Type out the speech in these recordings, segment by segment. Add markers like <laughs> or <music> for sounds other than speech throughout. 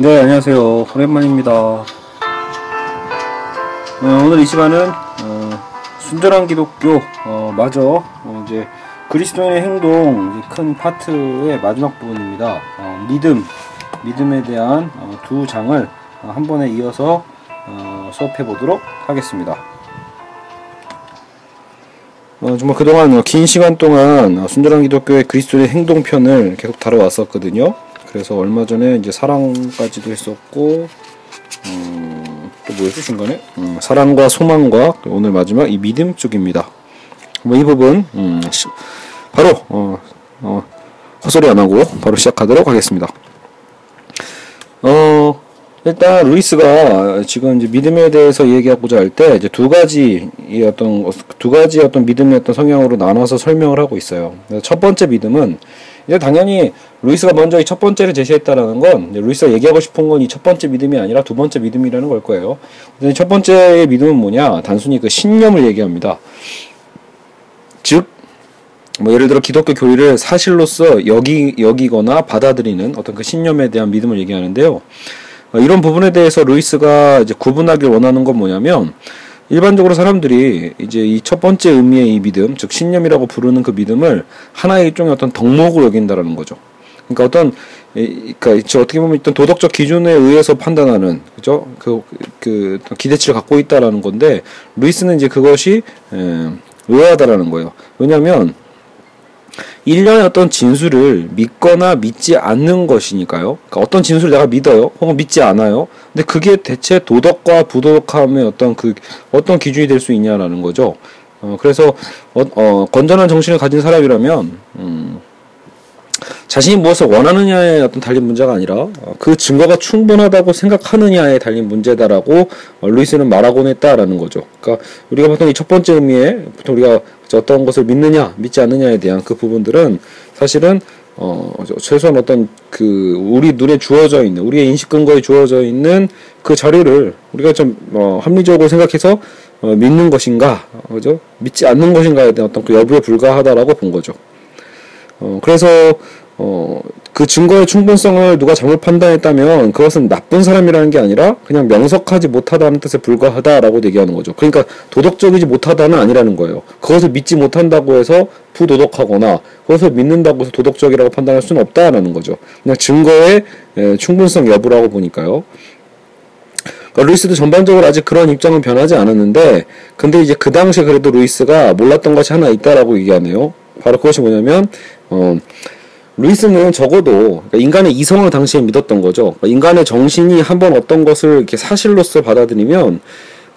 네, 안녕하세요. 오랜만입니다. 어, 오늘 이 시간은 어, 순전한 기독교 어, 마저 어, 이제 그리스도인의 행동 큰 파트의 마지막 부분입니다. 어, 믿음, 믿음에 대한 어, 두 장을 어, 한 번에 이어서 어, 수업해 보도록 하겠습니다. 어, 정말 그동안 긴 시간 동안 순전한 기독교의 그리스도의 행동편을 계속 다뤄왔었거든요. 그래서 얼마 전에 이제 사랑까지도 했었고, 음, 또 뭐였죠 중간에? 음, 사랑과 소망과 오늘 마지막 이 믿음 쪽입니다. 뭐 이 부분 음, 시, 바로 어, 어, 헛소리 안 하고 바로 시작하도록 하겠습니다. 어, 일단 루이스가 지금 이제 믿음에 대해서 얘기하고자 할 때 이제 두 가지 이 어떤 두 가지 어떤 믿음의 어떤 성향으로 나눠서 설명을 하고 있어요. 첫 번째 믿음은 이제 당연히 루이스가 먼저 이 첫 번째를 제시했다라는 건 루이스가 얘기하고 싶은 건 이 첫 번째 믿음이 아니라 두 번째 믿음이라는 걸 거예요. 첫 번째의 믿음은 뭐냐? 단순히 그 신념을 얘기합니다. 즉, 뭐 예를 들어 기독교 교리를 사실로서 여기 여기거나 받아들이는 어떤 그 신념에 대한 믿음을 얘기하는데요. 어, 이런 부분에 대해서 루이스가 이제 구분하길 원하는 건 뭐냐면 일반적으로 사람들이 이제 이 첫 번째 의미의 이 믿음, 즉 신념이라고 부르는 그 믿음을 하나의 일종의 어떤 덕목으로 여긴다라는 거죠. 그러니까 어떤 그러니까 어떻게 보면 어떤 도덕적 기준에 의해서 판단하는 그죠? 그, 그 기대치를 갖고 있다라는 건데 루이스는 이제 그것이 에, 의아하다라는 거예요. 왜냐하면 일련의 어떤 진술을 믿거나 믿지 않는 것이니까요. 그러니까 어떤 진술을 내가 믿어요, 혹은 믿지 않아요. 근데 그게 대체 도덕과 부도덕함의 어떤 그 어떤 기준이 될 수 있냐라는 거죠. 어, 그래서 어, 어, 건전한 정신을 가진 사람이라면 음, 자신이 무엇을 원하느냐에 어떤 달린 문제가 아니라 어, 그 증거가 충분하다고 생각하느냐에 달린 문제다라고 어, 루이스는 말하곤 했다라는 거죠. 그러니까 우리가 보통 이 첫 번째 의미에 보통 우리가 어떤 것을 믿느냐 믿지 않느냐에 대한 그 부분들은 사실은 어 최소한 어떤 그 우리 눈에 주어져 있는 우리의 인식 근거에 주어져 있는 그 자료를 우리가 좀 어, 합리적으로 생각해서 어, 믿는 것인가 그죠 믿지 않는 것인가에 대한 어떤 그 여부에 불과하다라고 본 거죠. 어, 그래서 어, 그 증거의 충분성을 누가 잘못 판단했다면 그것은 나쁜 사람이라는 게 아니라 그냥 명석하지 못하다는 뜻에 불과하다라고 얘기하는 거죠. 그러니까 도덕적이지 못하다는 아니라는 거예요. 그것을 믿지 못한다고 해서 부도덕하거나 그것을 믿는다고 해서 도덕적이라고 판단할 수는 없다라는 거죠. 그냥 증거의 에, 충분성 여부라고 보니까요. 그러니까 루이스도 전반적으로 아직 그런 입장은 변하지 않았는데 근데 이제 그 당시에 그래도 루이스가 몰랐던 것이 하나 있다라고 얘기하네요. 바로 그것이 뭐냐면 어 루이스는 적어도 그러니까 인간의 이성을 당시에 믿었던 거죠. 그러니까 인간의 정신이 한번 어떤 것을 이렇게 사실로서 받아들이면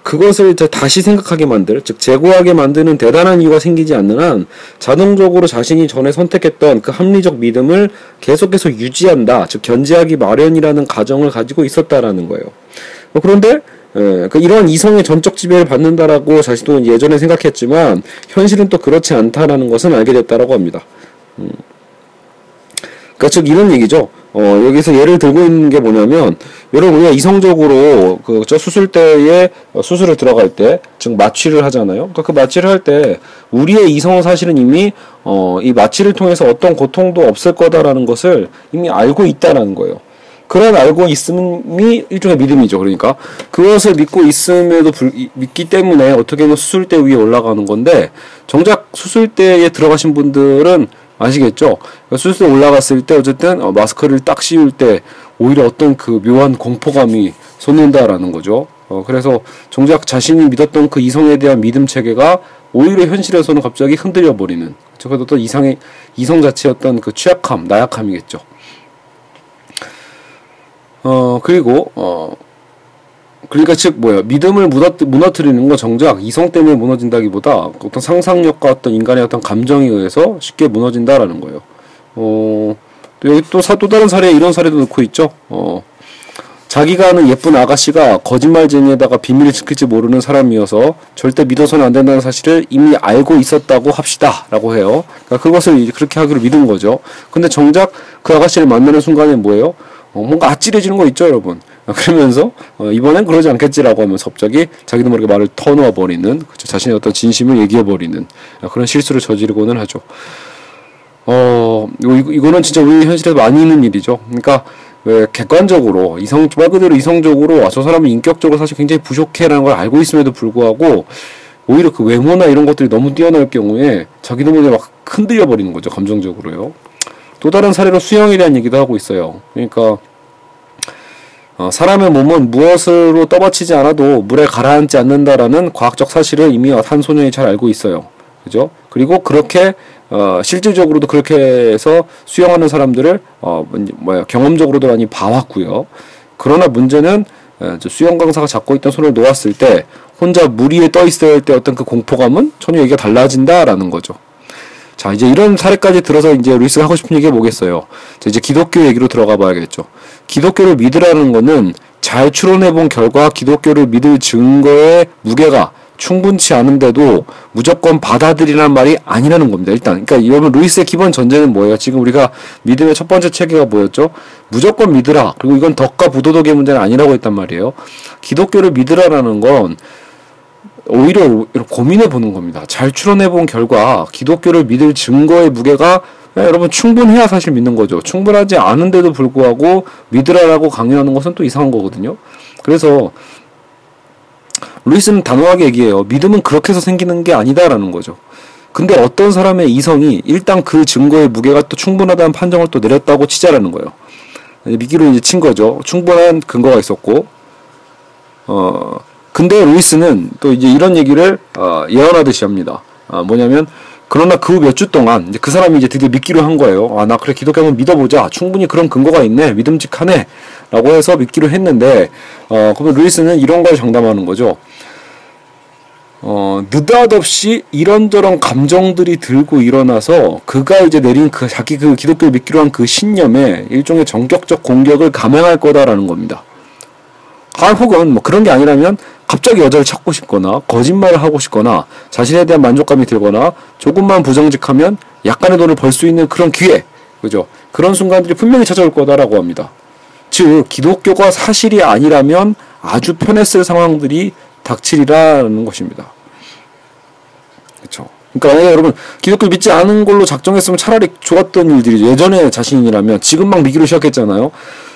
그것을 다시 생각하게 만들, 즉 재고하게 만드는 대단한 이유가 생기지 않는 한 자동적으로 자신이 전에 선택했던 그 합리적 믿음을 계속해서 유지한다, 즉 견제하기 마련이라는 가정을 가지고 있었다라는 거예요. 뭐 그런데 예, 그 이런 이성의 전적 지배를 받는다라고 자신도 예전에 생각했지만 현실은 또 그렇지 않다라는 것은 알게 됐다라고 합니다. 음. 그러니까 즉 이런 얘기죠. 어, 여기서 예를 들고 있는 게 뭐냐면, 여러분, 우리가 이성적으로, 그, 저 수술 때에, 어, 수술을 들어갈 때, 즉, 마취를 하잖아요. 그러니까 그 마취를 할 때, 우리의 이성은 사실은 이미, 어, 이 마취를 통해서 어떤 고통도 없을 거다라는 것을 이미 알고 있다라는 거예요. 그런 알고 있음이 일종의 믿음이죠. 그러니까, 그것을 믿고 있음에도 불, 믿기 때문에 어떻게 보면 수술대 위에 올라가는 건데, 정작 수술대에 들어가신 분들은 아시겠죠? 수술에 올라갔을 때 어쨌든 어, 마스크를 딱 씌울 때 오히려 어떤 그 묘한 공포감이 솟는다라는 거죠. 어, 그래서 정작 자신이 믿었던 그 이성에 대한 믿음 체계가 오히려 현실에서는 갑자기 흔들려 버리는 그래서 어떤 이상의 이성 어떤 그 취약함, 나약함이겠죠. 어 그리고 어 그러니까 즉 뭐야 믿음을 무너뜨리는 건 정작 이성 때문에 무너진다기보다 어떤 상상력과 어떤 인간의 어떤 감정에 의해서 쉽게 무너진다라는 거예요. 어, 또 여기 또, 사, 또 다른 사례 이런 사례도 넣고 있죠. 어, 자기가 아는 예쁜 아가씨가 거짓말쟁이에다가 비밀을 지킬지 모르는 사람이어서 절대 믿어서는 안 된다는 사실을 이미 알고 있었다고 합시다 라고 해요. 그러니까 그것을 그렇게 하기로 믿은 거죠. 근데 정작 그 아가씨를 만나는 순간에 뭐예요? 어, 뭔가 아찔해지는 거 있죠, 여러분. 그러면서 어, 이번엔 그러지 않겠지라고 하면서 갑자기 자기도 모르게 말을 터놓아 버리는 그렇죠? 자신의 어떤 진심을 얘기해 버리는 어, 그런 실수를 저지르고는 하죠. 어 이거, 이거는 진짜 우리 현실에서 많이 있는 일이죠. 그러니까 왜 객관적으로 이성 말 그대로 이성적으로 아, 저 사람은 인격적으로 사실 굉장히 부족해라는 걸 알고 있음에도 불구하고 오히려 그 외모나 이런 것들이 너무 뛰어날 경우에 자기도 모르게 막 흔들려 버리는 거죠 감정적으로요. 또 다른 사례로 대한 얘기도 하고 있어요. 그러니까 어, 사람의 몸은 무엇으로 떠받치지 않아도 물에 가라앉지 않는다라는 과학적 사실을 이미 한 소년이 잘 알고 있어요. 그죠? 그리고 그렇게 어, 실질적으로도 그렇게 해서 수영하는 사람들을 어, 뭐야 경험적으로도 많이 봐왔고요. 그러나 문제는 어, 수영 강사가 잡고 있던 손을 놓았을 때 혼자 물 위에 떠할때 어떤 그 공포감은 전혀 얘기가 달라진다라는 거죠. 자, 이제 이런 사례까지 들어서 이제 루이스가 하고 싶은 얘기가 뭐겠어요? 자, 이제 기독교 얘기로 들어가 봐야겠죠. 기독교를 믿으라는 거는 잘 추론해 본 결과 기독교를 믿을 증거의 무게가 충분치 않은데도 무조건 받아들이라는 말이 아니라는 겁니다. 일단, 그러니까 여러분 루이스의 기본 전제는 뭐예요? 지금 우리가 믿음의 첫 번째 체계가 뭐였죠? 무조건 믿으라. 그리고 이건 덕과 부도덕의 문제는 아니라고 했단 말이에요. 기독교를 믿으라라는 건 오히려 고민해 보는 겁니다. 잘 추론해 본 결과 기독교를 믿을 증거의 무게가 네, 여러분 충분해야 사실 믿는 거죠. 충분하지 않은데도 불구하고 믿으라라고 강요하는 것은 또 이상한 거거든요. 그래서 루이스는 단호하게 얘기해요. 믿음은 그렇게 해서 생기는 게 아니다라는 거죠. 근데 어떤 사람의 이성이 일단 그 증거의 무게가 또 충분하다는 판정을 또 내렸다고 치자라는 거예요. 믿기로 이제 친 거죠. 충분한 근거가 있었고, 어, 근데 루이스는 또 이제 이런 얘기를 어, 예언하듯이 합니다. 어, 뭐냐면 그러나 그몇주 동안 이제 그 사람이 이제 드디어 믿기로 한 거예요. 아 나 그래 기독교 한번 믿어보자. 충분히 그런 근거가 있네. 믿음직하네.라고 해서 믿기로 했는데 어 그러면 루이스는 이런 걸 장담하는 거죠. 어, 느닷없이 이런저런 감정들이 들고 일어나서 그가 이제 내린 그 자기 그 기독교를 믿기로 한 그 신념에 일종의 전격적 공격을 감행할 거다라는 겁니다. 아, 혹은 뭐 그런 게 아니라면 갑자기 여자를 찾고 싶거나 거짓말을 하고 싶거나 자신에 대한 만족감이 들거나 조금만 부정직하면 약간의 돈을 벌 수 있는 그런 기회. 그죠? 그런 순간들이 분명히 찾아올 거다라고 합니다. 즉 기독교가 사실이 아니라면 아주 편했을 상황들이 닥치리라는 것입니다. 그렇죠 그러니까 여러분 기독교 믿지 않은 걸로 작정했으면 차라리 좋았던 일들이 예전에 자신이라면 지금 막 믿기로 시작했잖아요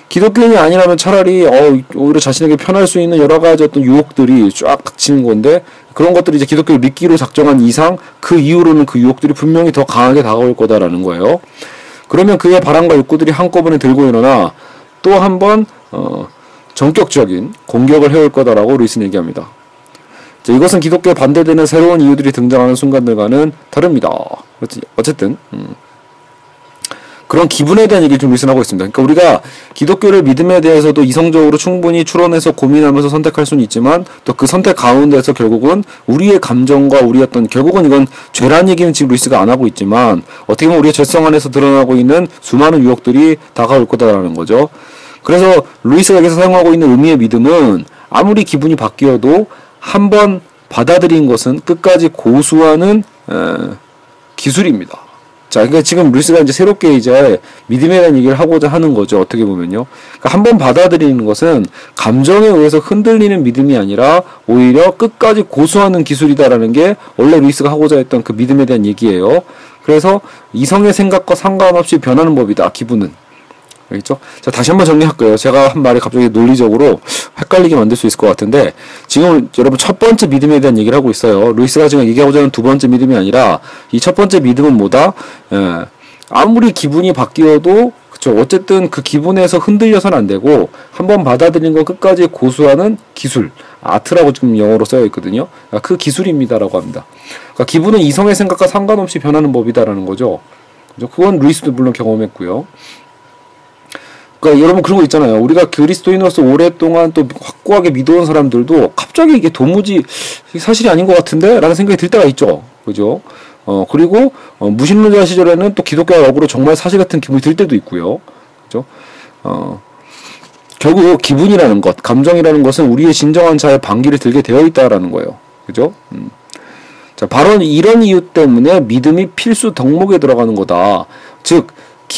기독교인이 아니라면 차라리 어, 오히려 자신에게 편할 수 있는 여러 가지 어떤 유혹들이 쫙 닥치는 건데 그런 것들이 이제 기독교를 믿기로 작정한 이상 그 이후로는 그 유혹들이 분명히 더 강하게 다가올 거다라는 거예요. 그러면 그의 바람과 욕구들이 한꺼번에 들고 일어나 또 한번 어, 전격적인 공격을 해올 거다라고 루이스는 얘기합니다. 자, 이것은 기독교에 반대되는 새로운 이유들이 등장하는 순간들과는 다릅니다. 어쨌든 음. 그런 기분에 대한 얘기를 좀 리슨하고 있습니다. 그러니까 우리가 기독교를 믿음에 대해서도 이성적으로 충분히 추론해서 고민하면서 선택할 수는 있지만 또 그 선택 가운데서 결국은 우리의 감정과 우리 어떤 결국은 이건 죄란 얘기는 지금 루이스가 안 하고 있지만 어떻게 보면 우리의 죄성 안에서 드러나고 있는 수많은 유혹들이 다가올 거다라는 거죠. 그래서 루이스가 여기서 사용하고 있는 의미의 믿음은 아무리 기분이 바뀌어도 한 번 받아들인 것은 끝까지 고수하는 에, 기술입니다. 자, 그러니까 지금 루이스가 이제 새롭게 이제 믿음에 대한 얘기를 하고자 하는 거죠. 어떻게 보면요. 그러니까 한번 받아들이는 것은 감정에 의해서 흔들리는 믿음이 아니라 오히려 끝까지 고수하는 기술이다라는 게 원래 루이스가 하고자 했던 그 믿음에 대한 얘기예요. 그래서 이성의 생각과 상관없이 변하는 법이다. 기분은. 알겠죠? 자, 다시 한번 정리할게요. 제가 한 말이 갑자기 논리적으로 헷갈리게 만들 수 있을 것 같은데, 지금 여러분 첫 번째 믿음에 대한 얘기를 하고 있어요. 루이스가 지금 얘기하고자 하는 두 번째 믿음이 아니라, 이 첫 번째 믿음은 뭐다? 예, 아무리 기분이 바뀌어도, 그쵸. 어쨌든 그 기분에서 흔들려서는 안 되고, 한번 받아들인 건 끝까지 고수하는 기술. 아트라고 지금 영어로 써여 있거든요. 그러니까 그 기술입니다라고 합니다. 그러니까 기분은 이성의 생각과 상관없이 변하는 법이다라는 거죠. 그건 루이스도 물론 경험했고요. 그러니까 여러분 그런 거 있잖아요. 우리가 그리스도인으로서 오랫동안 또 확고하게 믿어온 사람들도 갑자기 이게 도무지 사실이 아닌 것 같은데? 라는 생각이 들 때가 있죠. 그죠? 어, 그리고, 어, 무신론자 시절에는 또 기독교와 역으로 정말 사실 같은 기분이 들 때도 있고요. 그죠? 어, 결국 기분이라는 것, 감정이라는 것은 우리의 진정한 자의 반기를 들게 되어 있다라는 거예요. 그죠? 음. 자, 바로 이런 이유 때문에 믿음이 필수 덕목에 들어가는 거다. 즉,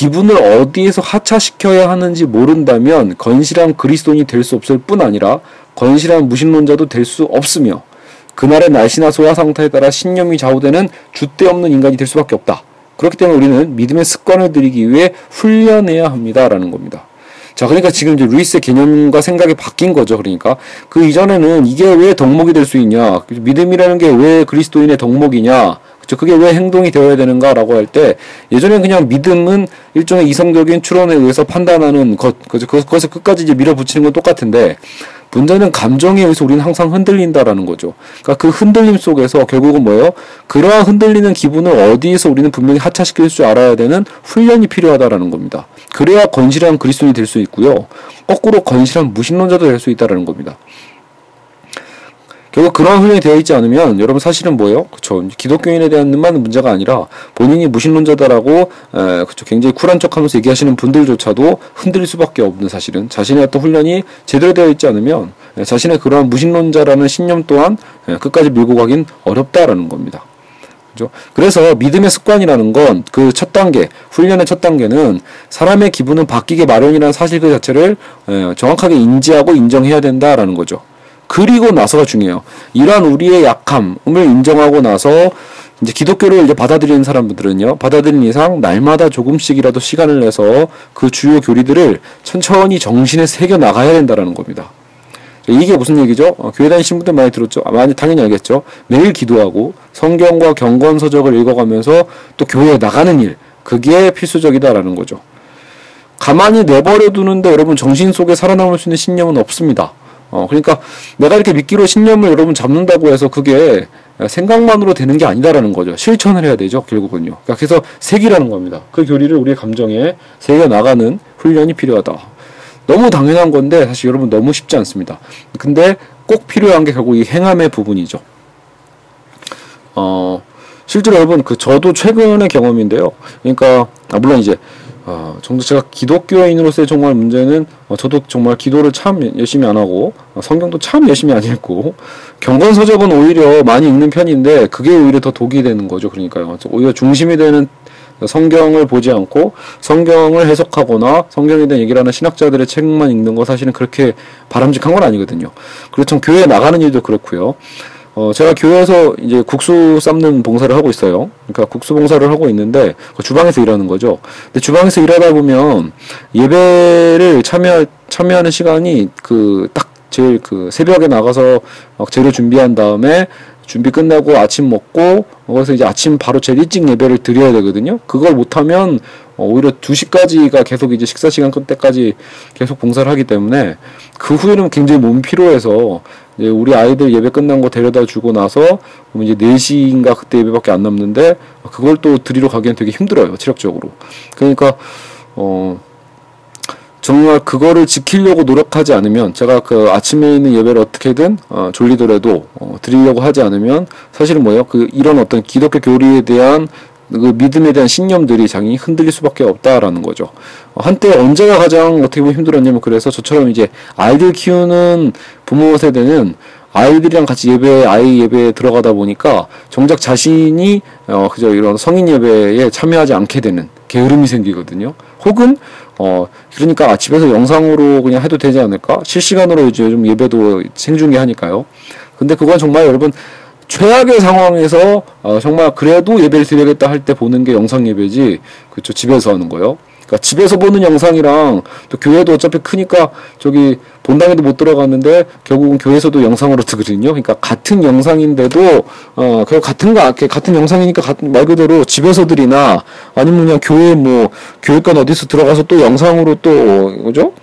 기분을 어디에서 하차시켜야 하는지 모른다면 건실한 그리스도인이 될 수 없을 뿐 아니라 건실한 무신론자도 될 수 없으며 그날의 날씨나 소화 상태에 따라 신념이 좌우되는 줏대 없는 인간이 될 수밖에 없다. 그렇기 때문에 우리는 믿음의 습관을 들이기 위해 훈련해야 합니다라는 겁니다. 자, 그러니까 지금 이제 루이스의 개념과 생각이 바뀐 거죠. 그러니까 그 이전에는 이게 왜 덕목이 될 수 있냐? 믿음이라는 게 왜 그리스도인의 덕목이냐? 그게 왜 행동이 되어야 되는가라고 할 때 예전엔 그냥 믿음은 일종의 이성적인 추론에 의해서 판단하는 것? 그것을 끝까지 이제 밀어붙이는 건 똑같은데 문제는 감정에 의해서 우리는 항상 흔들린다라는 거죠. 그러니까 그 흔들림 속에서 결국은 뭐예요? 그러한 흔들리는 기분을 어디에서 우리는 분명히 하차시킬 줄 알아야 되는 훈련이 필요하다라는 겁니다. 그래야 건실한 그리스도인이 될 수 있고요. 거꾸로 건실한 무신론자도 될 수 있다라는 겁니다. 결국 그런 훈련이 되어 있지 않으면 여러분 사실은 뭐예요? 그쵸 기독교인에 대한만 문제가 아니라 본인이 무신론자다라고 에, 그쵸 굉장히 쿨한 척하면서 얘기하시는 분들조차도 흔들릴 수밖에 없는 사실은 자신의 어떤 훈련이 제대로 되어 있지 않으면 에, 자신의 그러한 무신론자라는 신념 또한 에, 끝까지 밀고 가긴 어렵다라는 겁니다. 그죠? 그래서 믿음의 습관이라는 건 그 첫 단계, 훈련의 첫 단계는 사람의 기분은 바뀌게 마련이라는 사실 그 자체를 에, 정확하게 인지하고 인정해야 된다라는 거죠. 그리고 나서가 중요해요. 이러한 우리의 약함을 인정하고 나서 이제 기독교를 이제 받아들이는 사람들은요, 받아들인 이상 날마다 조금씩이라도 시간을 내서 그 주요 교리들을 천천히 정신에 새겨 나가야 된다라는 겁니다. 이게 무슨 얘기죠? 어, 교회 다니신 분들 많이 들었죠? 아, 많이 당연히 알겠죠? 매일 기도하고 성경과 경건 서적을 읽어가면서 또 교회에 나가는 일, 그게 필수적이다라는 거죠. 가만히 내버려 두는데 여러분 정신 속에 살아남을 수 있는 신념은 없습니다. 어, 그러니까 내가 이렇게 믿기로 신념을 여러분 잡는다고 해서 그게 생각만으로 되는 게 아니다라는 거죠. 실천을 해야 되죠, 결국은요. 그러니까 그래서 색이라는 겁니다. 그 교리를 우리의 감정에 새겨 나가는 훈련이 필요하다. 너무 당연한 건데 사실 여러분 너무 쉽지 않습니다. 근데 꼭 필요한 게 결국 이 행함의 부분이죠. 어, 실제로 여러분 그 저도 최근의 경험인데요. 그러니까 아 물론 이제 어, 정도 제가 기독교인으로서의 정말 문제는 어, 저도 정말 기도를 참 열심히 안 하고 어, 성경도 참 열심히 안 읽고 경건 서적은 오히려 많이 읽는 편인데 그게 오히려 더 독이 되는 거죠. 그러니까요. 오히려 중심이 되는 성경을 보지 않고 성경을 해석하거나 성경에 대한 얘기를 하는 신학자들의 책만 읽는 거 사실은 그렇게 바람직한 건 아니거든요. 그렇죠. 교회에 나가는 일도 그렇고요. 어, 제가 교회에서 이제 국수 삶는 봉사를 하고 있어요. 그러니까 국수 봉사를 하고 있는데 그 주방에서 일하는 거죠. 근데 주방에서 일하다 보면 예배를 참여 참여하는 시간이 그 딱 제일 그 새벽에 나가서 막 재료 준비한 다음에 준비 끝나고 아침 먹고 거기서 이제 아침 바로 제일 일찍 예배를 드려야 되거든요. 그걸 못하면 어, 오히려 2시까지가 계속 이제 식사 시간 끝 때까지 계속 봉사를 하기 때문에 그 후에는 굉장히 몸이 피로해서 이제 우리 아이들 예배 끝난 거 데려다 주고 나서 이제 4시인가 그때 예배밖에 안 남는데 그걸 또 드리러 가기엔 되게 힘들어요. 체력적으로. 그러니까 어 정말 그거를 지키려고 노력하지 않으면 제가 그 아침에 있는 예배를 어떻게든 어, 졸리더라도 어, 드리려고 하지 않으면 사실은 뭐예요? 그 이런 어떤 기독교 교리에 대한 그 믿음에 대한 신념들이 장이 흔들릴 수밖에 없다라는 거죠. 어, 한때 언제가 가장 어떻게 보면 힘들었냐면 그래서 저처럼 이제 아이들 키우는 부모 세대는 아이들이랑 같이 예배 아이 예배에 들어가다 보니까 정작 자신이 어 그저 이런 성인 예배에 참여하지 않게 되는 게으름이 생기거든요. 혹은 어 그러니까 집에서 영상으로 그냥 해도 되지 않을까? 실시간으로 이제 좀 예배도 생중계 하니까요. 근데 그건 정말 여러분 최악의 상황에서 어, 정말 그래도 예배를 드려야겠다 할 때 보는 게 영상 예배지 그렇죠 집에서 하는 거요. 그러니까 집에서 보는 영상이랑 또 교회도 어차피 크니까 저기 본당에도 못 들어갔는데 결국은 교회에서도 영상으로 듣거든요. 그러니까 같은 영상인데도 어 결국 같은 거 같은 영상이니까 말 그대로 집에서들이나 아니면 그냥 교회 뭐 교육관 어디서 들어가서 또 영상으로 또 어, 그죠?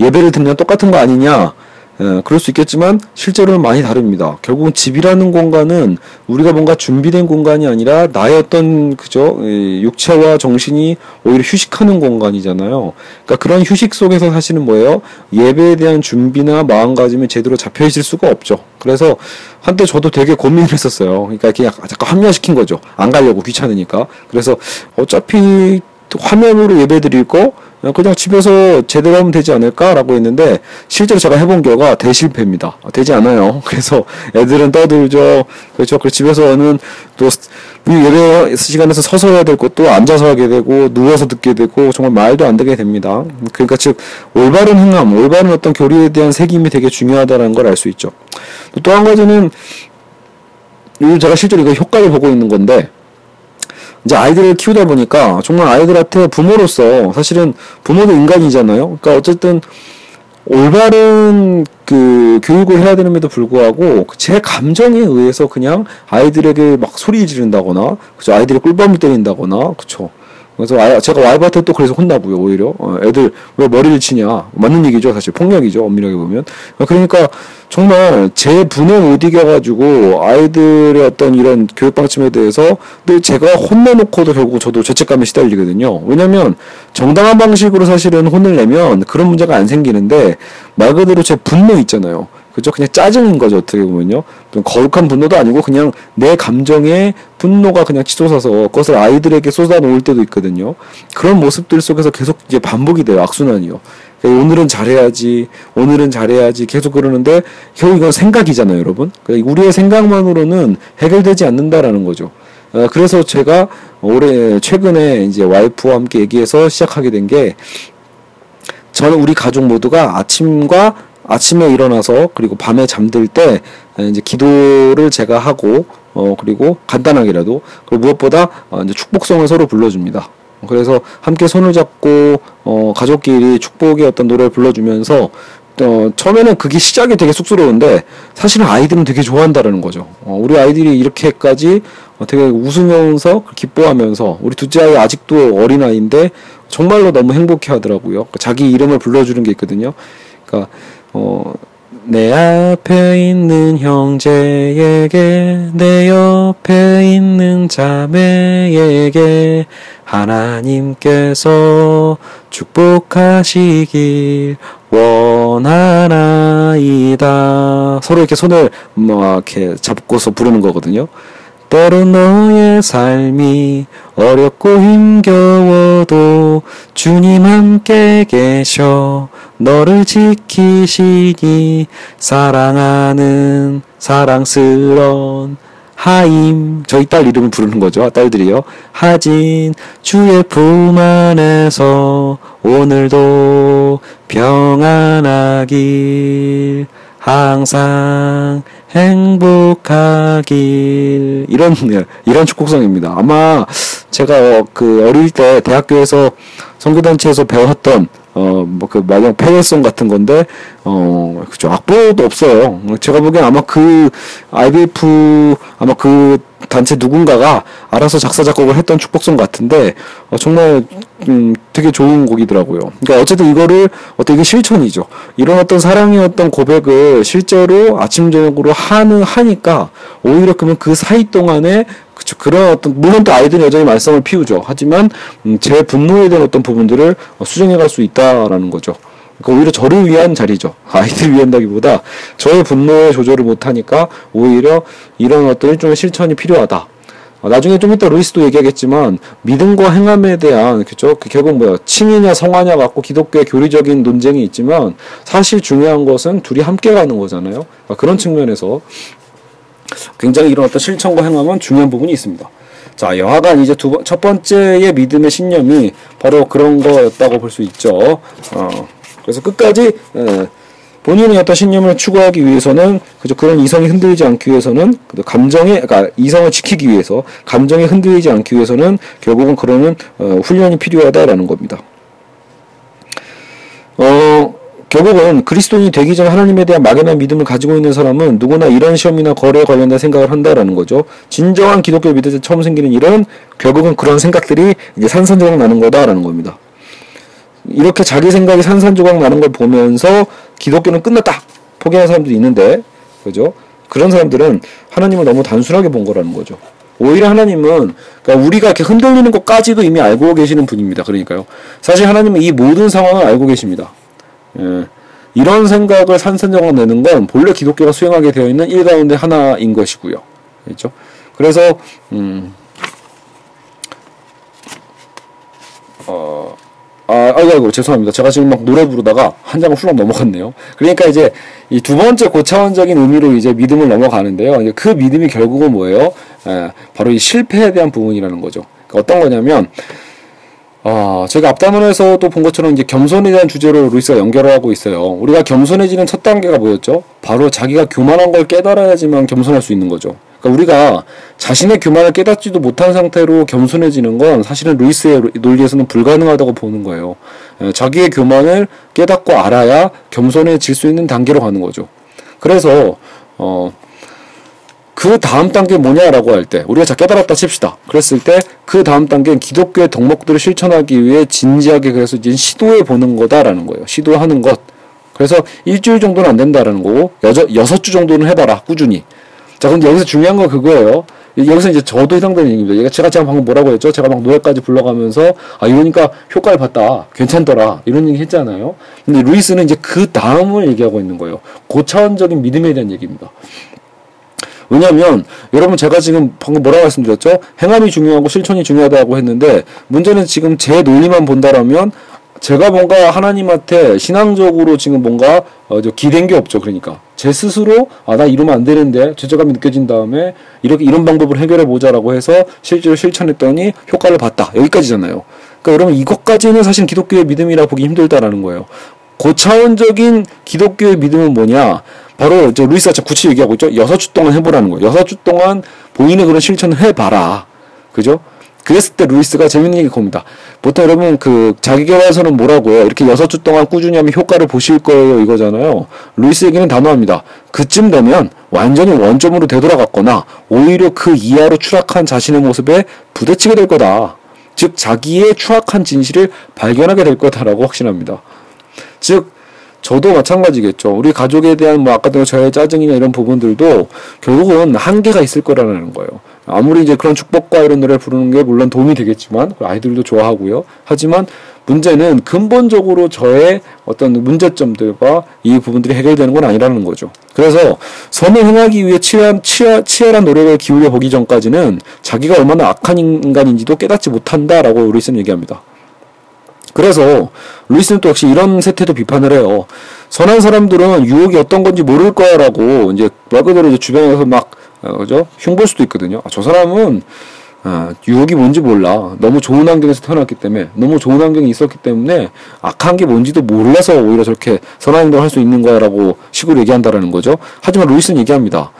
예배를 듣는 똑같은 거 아니냐? 예, 그럴 수 있겠지만 실제로는 많이 다릅니다. 결국은 집이라는 공간은 우리가 뭔가 준비된 공간이 아니라 나의 어떤 그죠 육체와 정신이 오히려 휴식하는 공간이잖아요. 그러니까 그런 휴식 속에서 사실은 뭐예요? 예배에 대한 준비나 마음가짐이 제대로 잡혀 있을 수가 없죠. 그래서 한때 저도 되게 고민을 했었어요. 그러니까 그냥 잠깐 합리화시킨 거죠. 안 가려고 귀찮으니까. 그래서 어차피 화면으로 예배 드릴 거 그냥 집에서 제대로 하면 되지 않을까라고 했는데 실제로 제가 해본 결과 대실패입니다. 되지 않아요. <laughs> 그래서 애들은 떠들죠. 그렇죠. 그 집에서는 또 예배 시간에서 서서 해야 될 것도 앉아서 하게 되고 누워서 듣게 되고 정말 말도 안 되게 됩니다. 그러니까 즉 올바른 행함, 올바른 어떤 교리에 대한 새김이 되게 중요하다는 걸 알 수 있죠. 또 한 가지는 요즘 제가 실제로 이거 효과를 보고 있는 건데 이제 아이들을 키우다 보니까 정말 아이들한테 부모로서 사실은 부모도 인간이잖아요. 그러니까 어쨌든 올바른 그 교육을 해야 되는데도 불구하고 제 감정에 의해서 그냥 아이들에게 막 소리 지른다거나 그죠 아이들이 꿀밤을 때린다거나 그쵸 그래서 아, 제가 와이프한테 또 그래서 혼나고요 오히려. 어, 애들 왜 머리를 치냐. 맞는 얘기죠 사실. 폭력이죠 엄밀하게 보면. 그러니까 정말 제 분에 못 이겨가지고 아이들의 어떤 이런 교육 방침에 대해서 늘 제가 혼내놓고도 결국 저도 죄책감에 시달리거든요. 왜냐면 정당한 방식으로 사실은 혼을 내면 그런 문제가 안 생기는데 말 그대로 제 분노 있잖아요 그죠? 그냥 짜증인 거죠, 어떻게 보면요. 거룩한 분노도 아니고 그냥 내 감정에 분노가 그냥 치솟아서 그것을 아이들에게 쏟아놓을 때도 있거든요. 그런 모습들 속에서 계속 이제 반복이 돼요, 악순환이요. 그러니까 오늘은 잘해야지, 오늘은 잘해야지 계속 그러는데 결국 이건 생각이잖아요, 여러분. 그러니까 우리의 생각만으로는 해결되지 않는다라는 거죠. 어, 그래서 제가 올해 최근에 이제 와이프와 함께 얘기해서 시작하게 된 게 저는 우리 가족 모두가 아침과 아침에 일어나서 그리고 밤에 잠들 때 이제 기도를 제가 하고 어 그리고 간단하게라도 그리고 무엇보다 어 이제 축복성을 서로 불러줍니다. 그래서 함께 손을 잡고 어 가족끼리 축복의 어떤 노래를 불러주면서 어, 처음에는 그게 시작이 되게 쑥스러운데 사실은 아이들은 되게 좋아한다라는 거죠. 어, 우리 아이들이 이렇게까지 어, 되게 웃으면서 기뻐하면서 우리 둘째 아이 아직도 어린 아이인데 정말로 너무 행복해 하더라고요. 자기 이름을 불러주는 게 있거든요. 그러니까 어, 내 앞에 있는 형제에게 내 옆에 있는 자매에게 하나님께서 축복하시길 원하나이다. 서로 이렇게 손을 뭐 이렇게 잡고서 부르는 거거든요. 때로 너의 삶이 어렵고 힘겨워도 주님 함께 계셔 너를 지키시니 사랑하는 사랑스러운 하임. 저희 딸 이름을 부르는 거죠 딸들이요. 하진 주의 품 안에서 오늘도 평안하길 항상 행복하길 이런 이런 축복성입니다. 아마 제가 그 어릴 때 대학교에서 선교단체에서 배웠던 어뭐그 마냥 폐회송 같은 건데 어 그죠 악보도 없어요. 제가 보기엔 아마 그 IBF 아마 그 단체 누군가가 알아서 작사 작곡을 했던 축복송 같은데 어, 정말 음, 되게 좋은 곡이더라고요. 그러니까 어쨌든 이거를 어떻게 실천이죠. 이런 어떤 어떤 고백을 실제로 아침 저녁으로 하는 하니까 오히려 그러면 그 사이 동안에 그쵸 그런 어떤 물론 또 아이들은 여전히 말썽을 피우죠. 하지만 음, 제 분노에 대한 어떤 부분들을 수정해 갈 수 있다라는 거죠. 그러니까 오히려 저를 위한 자리죠. <laughs> 아이들 위한다기보다 저의 분노에 조절을 못하니까 오히려 이런 어떤 일종의 실천이 필요하다. 어, 나중에 좀 이따 루이스도 얘기하겠지만 믿음과 행함에 대한 그죠 그 결국 뭐야 칭이냐 성화냐 갖고 기독교의 교리적인 논쟁이 있지만 사실 중요한 것은 둘이 함께 가는 거잖아요. 그러니까 그런 측면에서 굉장히 이런 어떤 실천과 행함은 중요한 부분이 있습니다. 자, 여하간 이제 두 번, 첫 번째의 믿음의 신념이 바로 그런 거였다고 볼 수 있죠. 어, 그래서 끝까지, 에, 본인의 어떤 신념을 추구하기 위해서는 그저 그런 이성이 흔들리지 않기 위해서는 감정의 그러니까 이성을 지키기 위해서 감정이 흔들리지 않기 위해서는 결국은 그러는 어, 훈련이 필요하다라는 겁니다. 어 결국은 그리스도인이 되기 전 하나님에 대한 막연한 믿음을 가지고 있는 사람은 누구나 이런 시험이나 거래에 관련된 생각을 한다라는 거죠. 진정한 기독교 때 처음 생기는 일은 결국은 그런 생각들이 이제 산산조각 나는 거다라는 겁니다. 이렇게 자기 생각이 산산조각 나는 걸 보면서 기독교는 끝났다 포기하는 사람들이 있는데 그죠? 그런 사람들은 하나님을 너무 단순하게 본 거라는 거죠. 오히려 하나님은 그러니까 우리가 이렇게 흔들리는 것까지도 이미 알고 계시는 분입니다. 그러니까요. 사실 하나님은 이 모든 상황을 알고 계십니다. 예. 이런 생각을 산산조각 내는 건 본래 기독교가 수행하게 되어 있는 일 가운데 하나인 것이고요. 그렇죠? 그래서 음, 어, 아, 아이고, 죄송합니다. 제가 지금 막 노래 부르다가 한 장을 훌렁 넘어갔네요. 그러니까 이제 이 두 번째 고차원적인 의미로 이제 믿음을 넘어가는데요. 이제 그 믿음이 결국은 뭐예요? 에, 바로 이 실패에 대한 부분이라는 거죠. 그러니까 어떤 거냐면, 어, 저희가 앞단원에서도 본 것처럼 이제 겸손에 대한 주제로 루이스가 연결을 하고 있어요. 우리가 겸손해지는 첫 단계가 뭐였죠? 바로 자기가 교만한 걸 깨달아야지만 겸손할 수 있는 거죠. 그러니까 우리가 자신의 교만을 깨닫지도 못한 상태로 겸손해지는 건 사실은 루이스의 논리에서는 불가능하다고 보는 거예요. 예, 자기의 교만을 깨닫고 알아야 겸손해질 수 있는 단계로 가는 거죠. 그래서 어, 그 다음 단계 뭐냐라고 할 때 우리가 자 깨달았다 칩시다. 그랬을 때 그 다음 단계는 기독교의 덕목들을 실천하기 위해 진지하게 그래서 이제 시도해 보는 거다라는 거예요. 시도하는 것. 그래서 일주일 정도는 안 된다라는 거고 여섯 여섯 주 정도는 해봐라 꾸준히. 자, 근데 여기서 중요한 건 그거예요. 여기서 이제 저도 해당되는 얘기입니다. 제가 제가 방금 뭐라고 했죠? 제가 막 노래까지 불러가면서 아 이러니까 효과를 봤다, 괜찮더라 이런 얘기 했잖아요. 근데 루이스는 이제 그 다음을 얘기하고 있는 거예요. 고차원적인 믿음에 대한 얘기입니다. 왜냐하면 여러분 제가 지금 방금 뭐라고 말씀드렸죠? 행함이 중요하고 실천이 중요하다고 했는데 문제는 지금 제 논리만 본다라면 제가 뭔가 하나님한테 신앙적으로 지금 뭔가 어, 저 기댄 게 없죠. 그러니까 제 스스로 아 나 이러면 안 되는데 죄책감이 느껴진 다음에 이렇게 이런 방법을 해결해 보자라고 해서 실제로 실천했더니 효과를 봤다. 여기까지잖아요. 그러니까 여러분 이것까지는 사실 기독교의 믿음이라 보기 힘들다라는 거예요. 고차원적인 기독교의 믿음은 뭐냐? 바로 저 루이스가 참 구체 얘기하고 있죠. 여섯 주 동안 해보라는 거예요. 여섯 주 동안 본인의 그런 실천을 해봐라. 그죠? 그랬을 때 루이스가 재밌는 얘기 겁니다. 보통 여러분 그 자기개발서는 뭐라고요? 이렇게 여섯 주 동안 꾸준히 하면 효과를 보실 거예요 이거잖아요. 루이스 얘기는 단호합니다. 그쯤 되면 완전히 원점으로 되돌아갔거나 오히려 그 이하로 추락한 자신의 모습에 부대치게 될 거다. 즉 자기의 추악한 진실을 발견하게 될 거다라고 확신합니다. 즉 저도 마찬가지겠죠. 우리 가족에 대한 뭐 아까도 저의 짜증이나 이런 부분들도 결국은 한계가 있을 거라는 거예요. 아무리 이제 그런 축복과 이런 노래를 부르는 게 물론 도움이 되겠지만 아이들도 좋아하고요. 하지만 문제는 근본적으로 저의 어떤 문제점들과 이 부분들이 해결되는 건 아니라는 거죠. 그래서 선을 행하기 위해 치열한, 치열, 치열한 노력을 기울여 보기 전까지는 자기가 얼마나 악한 인간인지도 깨닫지 못한다라고 루이스는 얘기합니다. 그래서 루이스는 또 역시 이런 세태도 비판을 해요. 선한 사람들은 유혹이 어떤 건지 모를 거야라고 이제 말 그대로 이제 주변에서 막 어, 그죠? 흉볼 수도 있거든요. 아, 저 사람은 아, 유혹이 뭔지 몰라. 너무 좋은 환경에서 태어났기 때문에, 너무 좋은 환경이 있었기 때문에 악한 게 뭔지도 몰라서 오히려 저렇게 선한 행동을 할 수 있는 거야 라고 식으로 얘기한다라는 거죠. 하지만 루이스는 얘기합니다.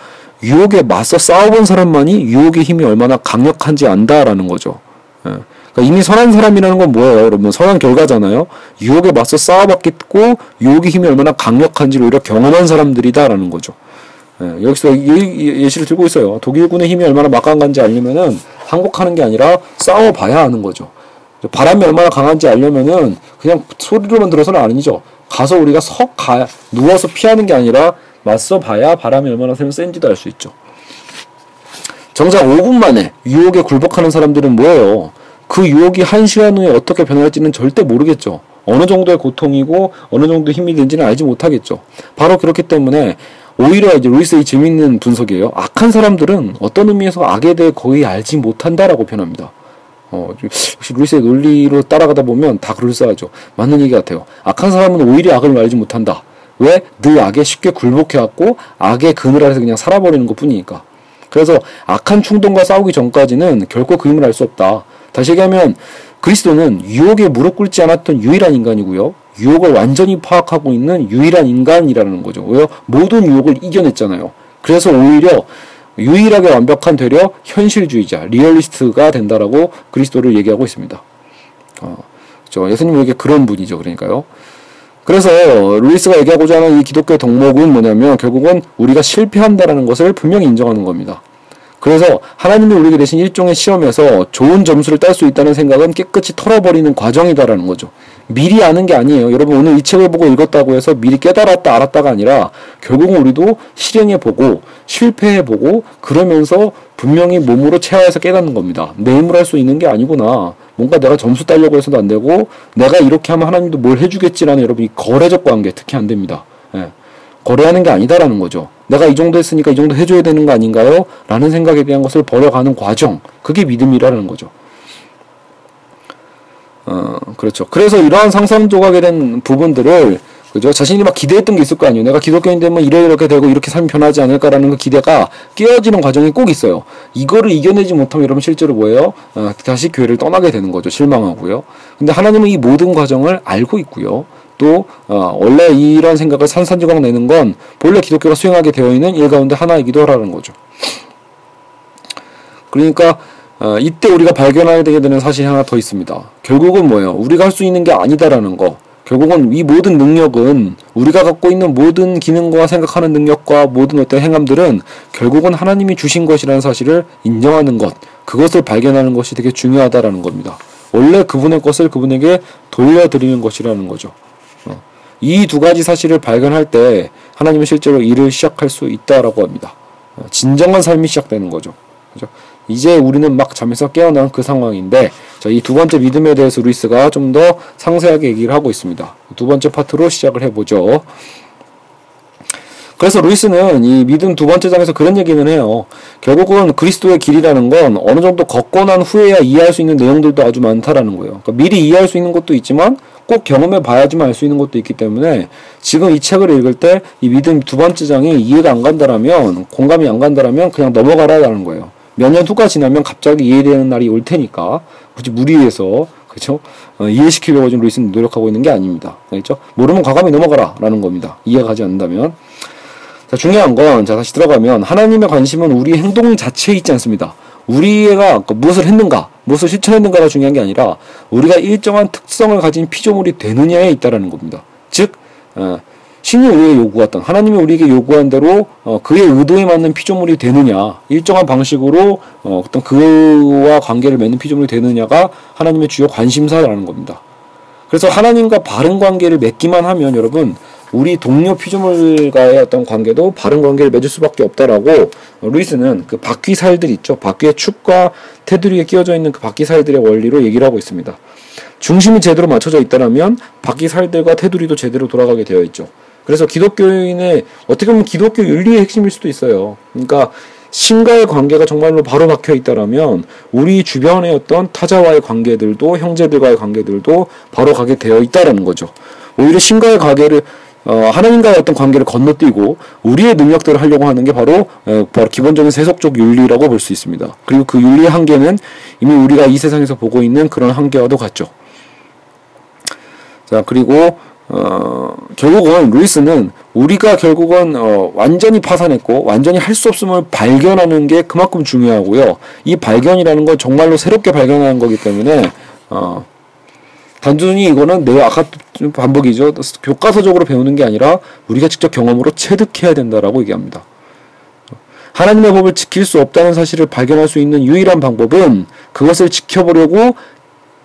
유혹에 맞서 싸워본 사람만이 유혹의 힘이 얼마나 강력한지 안다라는 거죠. 예. 그러니까 이미 선한 사람이라는 건 뭐예요, 여러분? 선한 결과잖아요. 유혹에 맞서 싸워봤겠고 유혹의 힘이 얼마나 강력한지를 오히려 경험한 사람들이다라는 거죠. 예, 여기서 예, 예시를 들고 있어요. 독일군의 힘이 얼마나 막강한지 알려면은 항복하는 게 아니라 싸워봐야 하는 거죠. 바람이 얼마나 강한지 알려면은 그냥 소리로만 들어서는 아니죠. 가서 우리가 석 가, 누워서 피하는 게 아니라 맞서 봐야 바람이 얼마나 센지도 알 수 있죠. 정작 5분 만에 유혹에 굴복하는 사람들은 뭐예요? 그 유혹이 한 시간 후에 어떻게 변할지는 절대 모르겠죠. 어느 정도의 고통이고 어느 정도 힘이 된지는 알지 못하겠죠. 바로 그렇기 때문에 오히려 이제 루이스의 재밌는 분석이에요. 악한 사람들은 어떤 의미에서 악에 대해 거의 알지 못한다라고 표현합니다. 어, 역시 루이스의 논리로 따라가다 보면 다 그럴싸하죠. 맞는 얘기 같아요. 악한 사람은 오히려 악을 알지 못한다. 왜? 늘 악에 쉽게 굴복해왔고 악의 그늘 아래서 그냥 살아버리는 것 뿐이니까. 그래서 악한 충동과 싸우기 전까지는 결코 그 힘을 알 수 없다. 다시 얘기하면 그리스도는 유혹에 무릎 꿇지 않았던 유일한 인간이고요. 유혹을 완전히 파악하고 있는 유일한 인간이라는 거죠. 왜요? 모든 유혹을 이겨냈잖아요. 그래서 오히려 유일하게 완벽한 되려 현실주의자, 리얼리스트가 된다라고 그리스도를 얘기하고 있습니다. 어, 저 예수님에게 그런 분이죠. 그러니까요. 그래서 루이스가 얘기하고자 하는 이 기독교 의 덕목은 뭐냐면 결국은 우리가 실패한다라는 것을 분명히 인정하는 겁니다. 그래서 하나님이 우리에게 내신 일종의 시험에서 좋은 점수를 딸 수 있다는 생각은 깨끗이 털어버리는 과정이다라는 거죠. 미리 아는 게 아니에요. 여러분 오늘 이 책을 보고 읽었다고 해서 미리 깨달았다 알았다가 아니라 결국은 우리도 실행해 보고 실패해 보고 그러면서 분명히 몸으로 체화해서 깨닫는 겁니다. 내 힘으로 할 수 있는 게 아니구나. 뭔가 내가 점수 따려고 해서도 안 되고 내가 이렇게 하면 하나님도 뭘 해주겠지라는 여러분 이 거래적 관계 특히 안 됩니다. 예. 거래하는 게 아니다라는 거죠. 내가 이 정도 했으니까 이 정도 해줘야 되는 거 아닌가요? 라는 생각에 대한 것을 버려가는 과정. 그게 믿음이라는 거죠. 어, 그렇죠. 그래서 이러한 상상 조각에 대한 부분들을 그죠? 자신이 막 기대했던 게 있을 거 아니에요. 내가 기독교인 되면 이래 이렇게 되고 이렇게 삶이 변하지 않을까라는 그 기대가 깨어지는 과정이 꼭 있어요. 이거를 이겨내지 못하면 여러분 실제로 뭐예요? 어, 다시 교회를 떠나게 되는 거죠. 실망하고요. 근데 하나님은 이 모든 과정을 알고 있고요. 또 어, 원래 이런 생각을 산산조각 내는 건 본래 기독교가 수행하게 되어 있는 일 가운데 하나이기도 하라는 거죠. 그러니까 어, 이때 우리가 발견하게 되는 사실이 하나 더 있습니다. 결국은 뭐예요? 우리가 할 수 있는 게 아니다라는 거. 결국은 이 모든 능력은 우리가 갖고 있는 모든 기능과 생각하는 능력과 모든 어떤 행함들은 결국은 하나님이 주신 것이라는 사실을 인정하는 것, 그것을 발견하는 것이 되게 중요하다라는 겁니다. 원래 그분의 것을 그분에게 돌려드리는 것이라는 거죠. 어. 이두 가지 사실을 발견할 때 하나님은 실제로 일을 시작할 수 있다라고 합니다. 어, 진정한 삶이 시작되는 거죠. 그죠? 이제 우리는 막 잠에서 깨어난 그 상황인데 이 두 번째 믿음에 대해서 루이스가 좀 더 상세하게 얘기를 하고 있습니다. 두 번째 파트로 시작을 해보죠. 그래서 루이스는 이 믿음 두 번째 장에서 그런 얘기는 해요. 결국은 그리스도의 길이라는 건 어느 정도 걷고 난 후에야 이해할 수 있는 내용들도 아주 많다라는 거예요. 그러니까 미리 이해할 수 있는 것도 있지만 꼭 경험해 봐야지만 알 수 있는 것도 있기 때문에 지금 이 책을 읽을 때 이 믿음 두 번째 장이 이해가 안 간다라면 공감이 안 간다라면 그냥 넘어가라라는 거예요. 몇 년 후가 지나면 갑자기 이해되는 날이 올 테니까 굳이 무리해서 그렇죠? 어, 이해시키려고 지금 루이스는 노력하고 있는 게 아닙니다. 그렇죠? 모르면 과감히 넘어가라라는 겁니다. 이해가 가지 않는다면. 자, 중요한 건, 자, 다시 들어가면, 하나님의 관심은 우리 행동 자체에 있지 않습니다. 우리가 그 무엇을 했는가, 무엇을 실천했는가가 중요한 게 아니라, 우리가 일정한 특성을 가진 피조물이 되느냐에 있다라는 겁니다. 즉, 어, 신이 우리에게 요구했던 하나님이 우리에게 요구한 대로 어, 그의 의도에 맞는 피조물이 되느냐 일정한 방식으로 어, 어떤 그와 관계를 맺는 피조물이 되느냐가 하나님의 주요 관심사라는 겁니다. 그래서 하나님과 바른 관계를 맺기만 하면 여러분 우리 동료 피조물과의 어떤 관계도 바른 관계를 맺을 수밖에 없다라고 루이스는 그 바퀴 살들 있죠. 바퀴의 축과 테두리에 끼워져 있는 그 바퀴 살들의 원리로 얘기를 하고 있습니다. 중심이 제대로 맞춰져 있다면 바퀴 살들과 테두리도 제대로 돌아가게 되어 있죠. 그래서 기독교인의 어떻게 보면 기독교 윤리의 핵심일 수도 있어요. 그러니까 신과의 관계가 정말로 바로 박혀 있다라면 우리 주변의 어떤 타자와의 관계들도 형제들과의 관계들도 바로 가게 되어 있다라는 거죠. 오히려 신과의 관계를 어, 하나님과의 어떤 관계를 건너뛰고 우리의 능력들을 하려고 하는 게 바로 어, 바로 기본적인 세속적 윤리라고 볼 수 있습니다. 그리고 그 윤리의 한계는 이미 우리가 이 세상에서 보고 있는 그런 한계와도 같죠. 자 그리고 어, 결국은 루이스는 우리가 결국은 어, 완전히 파산했고 완전히 할 수 없음을 발견하는 게 그만큼 중요하고요. 이 발견이라는 건 정말로 새롭게 발견하는 거기 때문에 어, 단순히 이거는 내 아까 반복이죠. 교과서적으로 배우는 게 아니라 우리가 직접 경험으로 체득해야 된다라고 얘기합니다. 하나님의 법을 지킬 수 없다는 사실을 발견할 수 있는 유일한 방법은 그것을 지켜보려고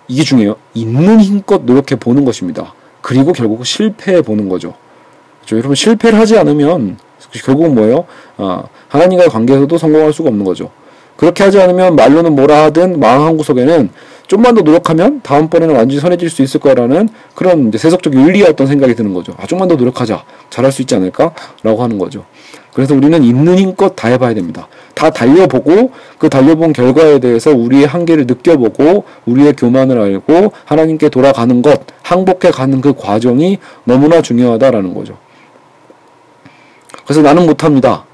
이게 중요해요. 있는 힘껏 노력해 보는 것입니다. 그리고 결국 실패해 보는 거죠. 그렇죠? 여러분 실패를 하지 않으면 결국은 뭐예요? 아, 하나님과의 관계에서도 성공할 수가 없는 거죠. 그렇게 하지 않으면 말로는 뭐라 하든 마음 한 구석에는 좀만 더 노력하면 다음번에는 완전히 선해질 수 있을 거라는 그런 이제 세속적 윤리의 어떤 생각이 드는 거죠. 아, 좀만 더 노력하자. 잘할 수 있지 않을까라고 하는 거죠. 그래서 우리는 있는 힘껏 다 해봐야 됩니다. 다 달려보고 그 달려본 결과에 대해서 우리의 한계를 느껴보고 우리의 교만을 알고 하나님께 돌아가는 것, 항복해 가는 그 과정이 너무나 중요하다라는 거죠. 그래서 나는 못합니다.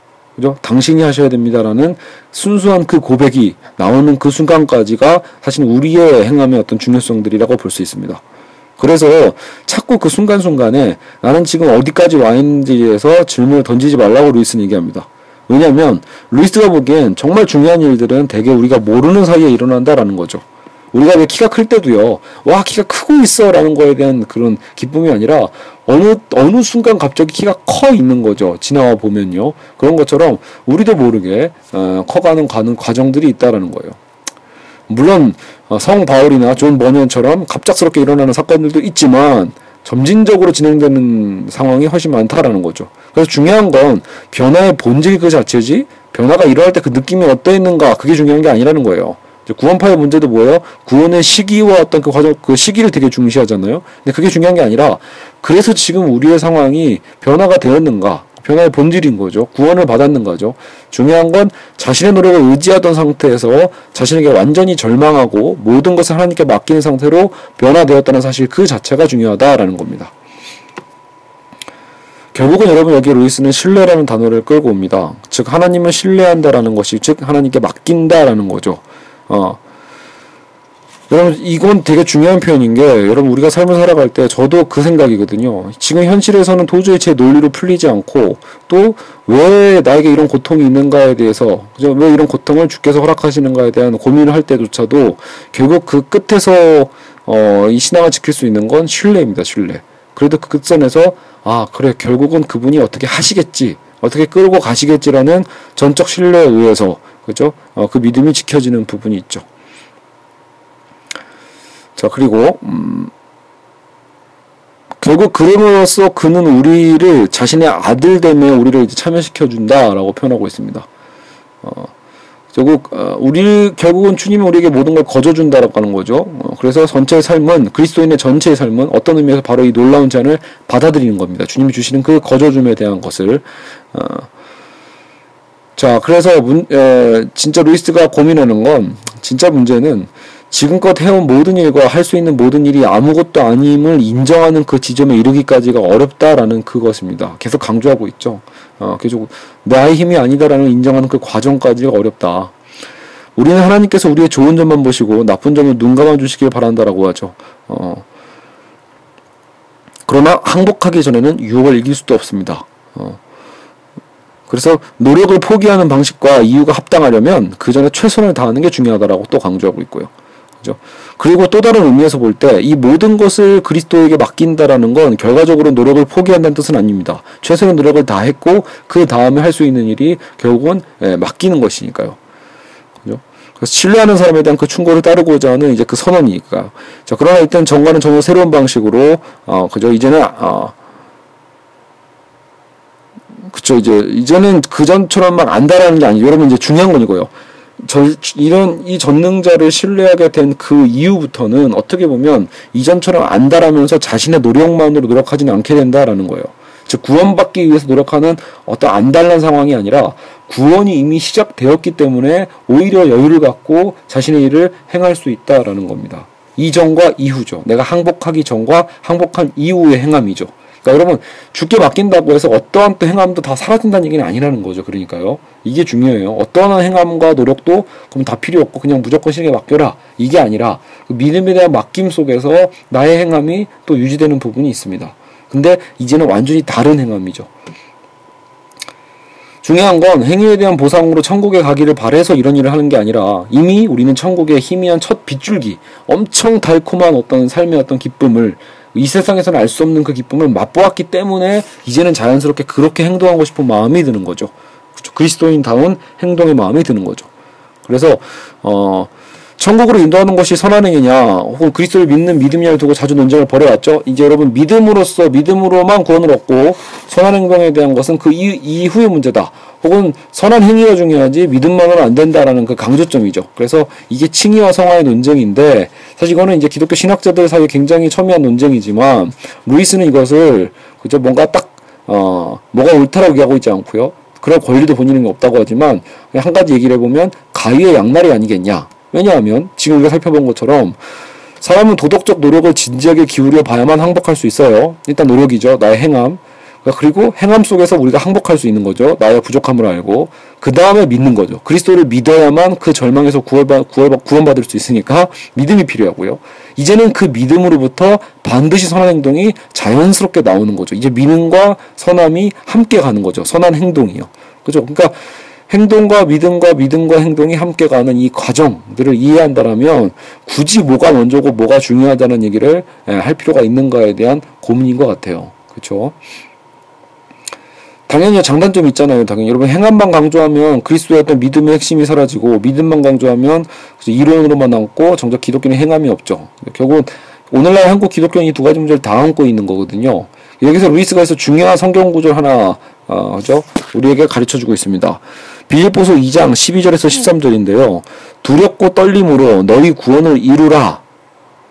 그죠? 당신이 하셔야 됩니다라는 순수한 그 고백이 나오는 그 순간까지가 사실 우리의 행함의 어떤 중요성들이라고 볼 수 있습니다. 그래서 자꾸 그 순간순간에 나는 지금 어디까지 와 있는지에서 질문을 던지지 말라고 루이스는 얘기합니다. 왜냐하면 루이스가 보기엔 정말 중요한 일들은 대개 우리가 모르는 사이에 일어난다라는 거죠. 우리가 왜 키가 클 때도요, 와, 키가 크고 있어, 라는 거에 대한 그런 기쁨이 아니라, 어느, 어느 순간 갑자기 키가 커 있는 거죠. 지나와 보면요. 그런 것처럼, 우리도 모르게, 어, 커가는 가는 과정들이 있다라는 거예요. 물론, 어, 성 바울이나 존 번연처럼 갑작스럽게 일어나는 사건들도 있지만, 점진적으로 진행되는 상황이 훨씬 많다라는 거죠. 그래서 중요한 건 변화의 본질 그 자체지 변화가 일어날 때 그 느낌이 어떠했는가 그게 중요한 게 아니라는 거예요. 구원파의 문제도 뭐예요? 구원의 시기와 어떤 그 과정, 그 시기를 되게 중시하잖아요. 근데 그게 중요한 게 아니라, 그래서 지금 우리의 상황이 변화가 되었는가? 변화의 본질인 거죠. 구원을 받았는 거죠. 중요한 건 자신의 노력을 의지하던 상태에서 자신에게 완전히 절망하고 모든 것을 하나님께 맡기는 상태로 변화되었다는 사실 그 자체가 중요하다라는 겁니다. 결국은 여러분 여기 루이스는 신뢰라는 단어를 끌고 옵니다. 즉 하나님을 신뢰한다라는 것이 즉 하나님께 맡긴다라는 거죠. 어. 여러분 이건 되게 중요한 표현인 게 여러분 우리가 삶을 살아갈 때 저도 그 생각이거든요. 지금 현실에서는 도저히 제 논리로 풀리지 않고 또 왜 나에게 이런 고통이 있는가에 대해서 그죠? 왜 이런 고통을 주께서 허락하시는가에 대한 고민을 할 때조차도 결국 그 끝에서 어, 이 신앙을 지킬 수 있는 건 신뢰입니다. 신뢰. 그래도 그 끝선에서 아 그래 결국은 그분이 어떻게 하시겠지 어떻게 끌고 가시겠지라는 전적 신뢰에 의해서 그죠? 어, 그 믿음이 지켜지는 부분이 있죠. 자, 그리고, 음, 결국 그림으로써 그는 우리를 자신의 아들됨에 우리를 이제 참여시켜 준다라고 표현하고 있습니다. 어, 결국, 어, 우리, 결국은 주님이 우리에게 모든 걸 거저 준다라고 하는 거죠. 어, 그래서 전체의 삶은, 그리스도인의 전체의 삶은 어떤 의미에서 바로 이 놀라운 잔을 받아들이는 겁니다. 주님이 주시는 그 거저 줌에 대한 것을. 어, 자, 그래서 문, 에, 진짜 루이스가 고민하는 건, 진짜 문제는 지금껏 해온 모든 일과 할 수 있는 모든 일이 아무것도 아님을 인정하는 그 지점에 이르기까지가 어렵다라는 그것입니다. 계속 강조하고 있죠. 어, 계속 나의 힘이 아니다라는 인정하는 그 과정까지가 어렵다. 우리는 하나님께서 우리의 좋은 점만 보시고 나쁜 점을 눈 감아 주시길 바란다라고 하죠. 어, 그러나 항복하기 전에는 유혹을 이길 수도 없습니다. 어, 그래서 노력을 포기하는 방식과 이유가 합당하려면 그 전에 최선을 다하는 게 중요하다라고 또 강조하고 있고요. 그죠? 그리고 또 다른 의미에서 볼 때 이 모든 것을 그리스도에게 맡긴다라는 건 결과적으로 노력을 포기한다는 뜻은 아닙니다. 최선의 노력을 다 했고 그 다음에 할 수 있는 일이 결국은 예, 맡기는 것이니까요. 그죠? 그래서 신뢰하는 사람에 대한 그 충고를 따르고자 하는 이제 그 선언이니까. 자, 그러나 일단 정과는 전혀 새로운 방식으로 어, 그죠? 이제는 어, 그쵸 이제 이제는 그 전처럼 막 안다라는 게 아니고 여러분 이제 중요한 건 이거예요. 절, 이런 이 전능자를 신뢰하게 된 그 이후부터는 어떻게 보면 이전처럼 안다라면서 자신의 노력만으로 노력하지는 않게 된다라는 거예요. 즉 구원받기 위해서 노력하는 어떤 안달난 상황이 아니라 구원이 이미 시작되었기 때문에 오히려 여유를 갖고 자신의 일을 행할 수 있다라는 겁니다. 이전과 이후죠. 내가 항복하기 전과 항복한 이후의 행함이죠. 그러니까 여러분 죽게 맡긴다고 해서 어떠한 또 행함도 다 사라진다는 얘기는 아니라는 거죠. 그러니까요. 이게 중요해요. 어떠한 행함과 노력도 그럼 다 필요 없고 그냥 무조건 신에게 맡겨라. 이게 아니라 그 믿음에 대한 맡김 속에서 나의 행함이 또 유지되는 부분이 있습니다. 근데 이제는 완전히 다른 행함이죠. 중요한 건 행위에 대한 보상으로 천국에 가기를 바래서 이런 일을 하는 게 아니라 이미 우리는 천국의 희미한 첫 빗줄기, 엄청 달콤한 어떤 삶의 어떤 기쁨을 이 세상에서는 알 수 없는 그 기쁨을 맛보았기 때문에 이제는 자연스럽게 그렇게 행동하고 싶은 마음이 드는 거죠. 그렇죠? 그리스도인다운 행동의 마음이 드는 거죠. 그래서 어 천국으로 인도하는 것이 선한 행위냐 혹은 그리스도를 믿는 믿음이냐를 두고 자주 논쟁을 벌여왔죠. 이제 여러분 믿음으로써 믿음으로만 구원을 얻고 선한 행동에 대한 것은 그 이후의 문제다. 혹은 선한 행위가 중요하지 믿음만으로는 안 된다라는 그 강조점이죠. 그래서 이게 칭의와 성화의 논쟁인데 사실 이거는 이제 기독교 신학자들 사이에 굉장히 첨예한 논쟁이지만 루이스는 이것을 그저 뭔가 딱 어, 뭐가 옳다라고 얘기하고 있지 않고요. 그럴 권리도 본인은 없다고 하지만 한 가지 얘기를 해보면 가위의 양날이 아니겠냐. 왜냐하면 지금 우리가 살펴본 것처럼 사람은 도덕적 노력을 진지하게 기울여 봐야만 항복할 수 있어요. 일단 노력이죠. 나의 행함. 그러니까 그리고 행함 속에서 우리가 항복할 수 있는 거죠. 나의 부족함을 알고 그 다음에 믿는 거죠. 그리스도를 믿어야만 그 절망에서 구원받, 구원받을 수 있으니까 믿음이 필요하고요. 이제는 그 믿음으로부터 반드시 선한 행동이 자연스럽게 나오는 거죠. 이제 믿음과 선함이 함께 가는 거죠. 선한 행동이요. 그죠? 그러니까 행동과 믿음과 믿음과 행동이 함께 가는 이 과정들을 이해한다라면 굳이 뭐가 먼저고 뭐가 중요하다는 얘기를 예, 할 필요가 있는가에 대한 고민인 것 같아요. 그렇죠? 당연히 장단점이 있잖아요. 당연히 여러분 행함만 강조하면 그리스도의 어떤 믿음의 핵심이 사라지고 믿음만 강조하면 이론으로만 남고 정작 기독교는 행함이 없죠. 결국은 오늘날 한국 기독교는 이 두 가지 문제를 다 안고 있는 거거든요. 여기서 루이스가 해서 중요한 성경 구절 하나 어, 죠 우리에게 가르쳐 주고 있습니다. 빌립보서 2장 12절에서 13절인데요. 두렵고 떨림으로 너희 구원을 이루라.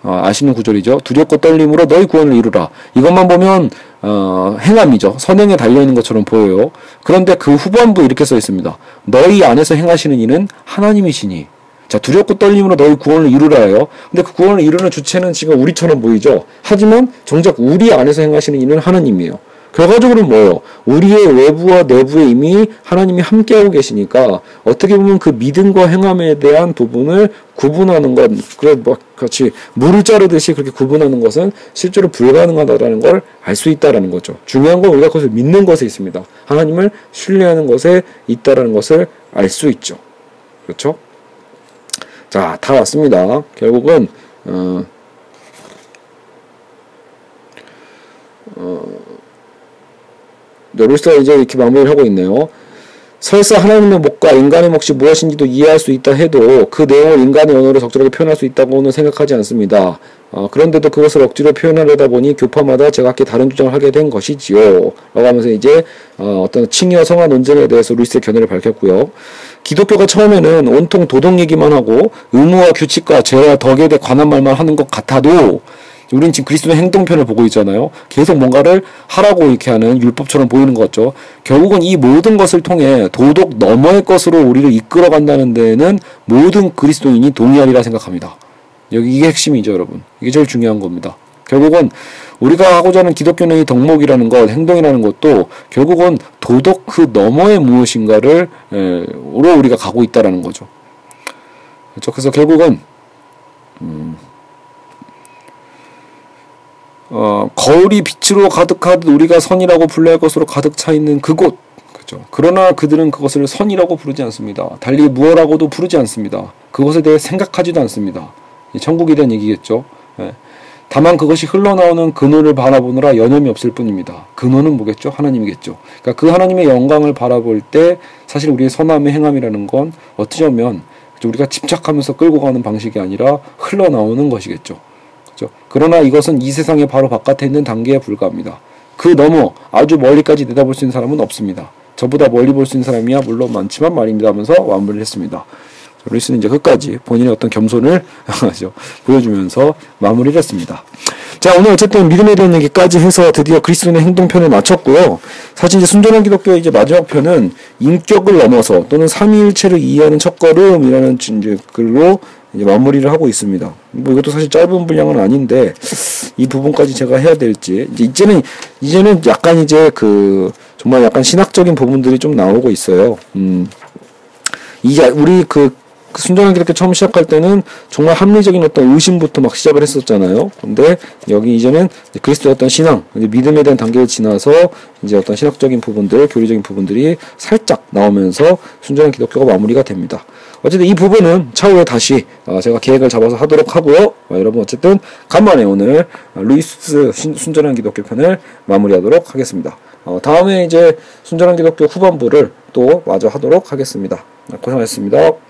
어, 아시는 구절이죠. 두렵고 떨림으로 너희 구원을 이루라. 이것만 보면 어, 행함이죠. 선행에 달려있는 것처럼 보여요. 그런데 그 후반부 이렇게 써 있습니다. 너희 안에서 행하시는 이는 하나님이시니. 자, 두렵고 떨림으로 너희 구원을 이루라예요. 근데 그 구원을 이루는 주체는 지금 우리처럼 보이죠. 하지만 정작 우리 안에서 행하시는 이는 하나님이에요. 결과적으로 뭐요? 우리의 외부와 내부에 이미 하나님이 함께하고 계시니까 어떻게 보면 그 믿음과 행함에 대한 부분을 구분하는 것, 그래 뭐 같이 물을 자르듯이 그렇게 구분하는 것은 실제로 불가능하다라는 걸 알 수 있다라는 거죠. 중요한 건 우리가 그것을 믿는 것에 있습니다. 하나님을 신뢰하는 것에 있다라는 것을 알 수 있죠. 그렇죠? 자, 다 왔습니다. 결국은 어, 어, 루스가 이제 이렇게 마무리를 하고 있네요. 설사 하나님의 목과 인간의 몫이 무엇인지도 이해할 수 있다 해도 그 내용을 인간의 언어로 적절하게 표현할 수 있다고는 생각하지 않습니다. 어, 그런데도 그것을 억지로 표현하려다 보니 교파마다 제각기 다른 주장을 하게 된 것이지요. 라고 하면서 이제 어, 어떤 칭의와 성화 논쟁에 대해서 루이스의 견해를 밝혔고요. 기독교가 처음에는 온통 도덕 얘기만 하고 의무와 규칙과 죄와 덕에 대해 관한 말만 하는 것 같아도 우리는 지금 그리스도의 행동편을 보고 있잖아요. 계속 뭔가를 하라고 이렇게 하는 율법처럼 보이는 거죠. 결국은 이 모든 것을 통해 도덕 너머의 것으로 우리를 이끌어 간다는 데에는 모든 그리스도인이 동의하리라 생각합니다. 여기 이게 핵심이죠, 여러분. 이게 제일 중요한 겁니다. 결국은 우리가 하고자 하는 기독교의 덕목이라는 것, 행동이라는 것도 결국은 도덕 그 너머의 무엇인가를 로 우리가 가고 있다라는 거죠. 그렇죠. 그래서 결국은 음, 어, 거울이 빛으로 가득하듯 우리가 선이라고 불러야 할 것으로 가득 차 있는 그곳. 그죠. 그러나 그들은 그것을 선이라고 부르지 않습니다. 달리 무엇라고도 부르지 않습니다. 그것에 대해 생각하지도 않습니다. 천국에 대한 얘기겠죠. 예. 다만 그것이 흘러나오는 근원을 바라보느라 여념이 없을 뿐입니다. 근원은 뭐겠죠? 하나님이겠죠. 그러니까 그 하나님의 영광을 바라볼 때 사실 우리의 선함의 행함이라는 건 어쩌면 우리가 집착하면서 끌고 가는 방식이 아니라 흘러나오는 것이겠죠. 그렇죠? 그러나 이것은 이 세상의 바로 바깥에 있는 단계에 불과합니다. 그 넘어 아주 멀리까지 내다볼 수 있는 사람은 없습니다. 저보다 멀리 볼 수 있는 사람이야 물론 많지만 말입니다 하면서 마무리를 했습니다. 루이스는 이제 끝까지 본인의 어떤 겸손을 <laughs> 보여주면서 마무리를 했습니다. 자, 오늘 어쨌든 믿음에 대한 얘기까지 해서 드디어 그리스도인의 행동편을 마쳤고요. 사실 이제 순전한 기독교의 이제 마지막 편은 인격을 넘어서 또는 삼위일체를 이해하는 첫걸음이라는 이제 글로 이제 마무리를 하고 있습니다. 뭐 이것도 사실 짧은 분량은 아닌데 이 부분까지 제가 해야 될지 이제 이제는 이제는 약간 이제 그 정말 약간 신학적인 부분들이 좀 나오고 있어요. 음. 이제 우리 그 순전한 기독교 처음 시작할 때는 정말 합리적인 어떤 의심부터 막 시작을 했었잖아요. 근데 여기 이제는 그리스도의 어떤 신앙, 믿음에 대한 단계를 지나서 이제 어떤 신학적인 부분들, 교리적인 부분들이 살짝 나오면서 순전한 기독교가 마무리가 됩니다. 어쨌든 이 부분은 차후에 다시 어, 제가 계획을 잡아서 하도록 하고요. 어, 여러분 어쨌든 간만에 오늘 루이스 순전한 기독교 편을 마무리하도록 하겠습니다. 어, 다음에 이제 순전한 기독교 후반부를 또 마저 하도록 하겠습니다. 고생하셨습니다.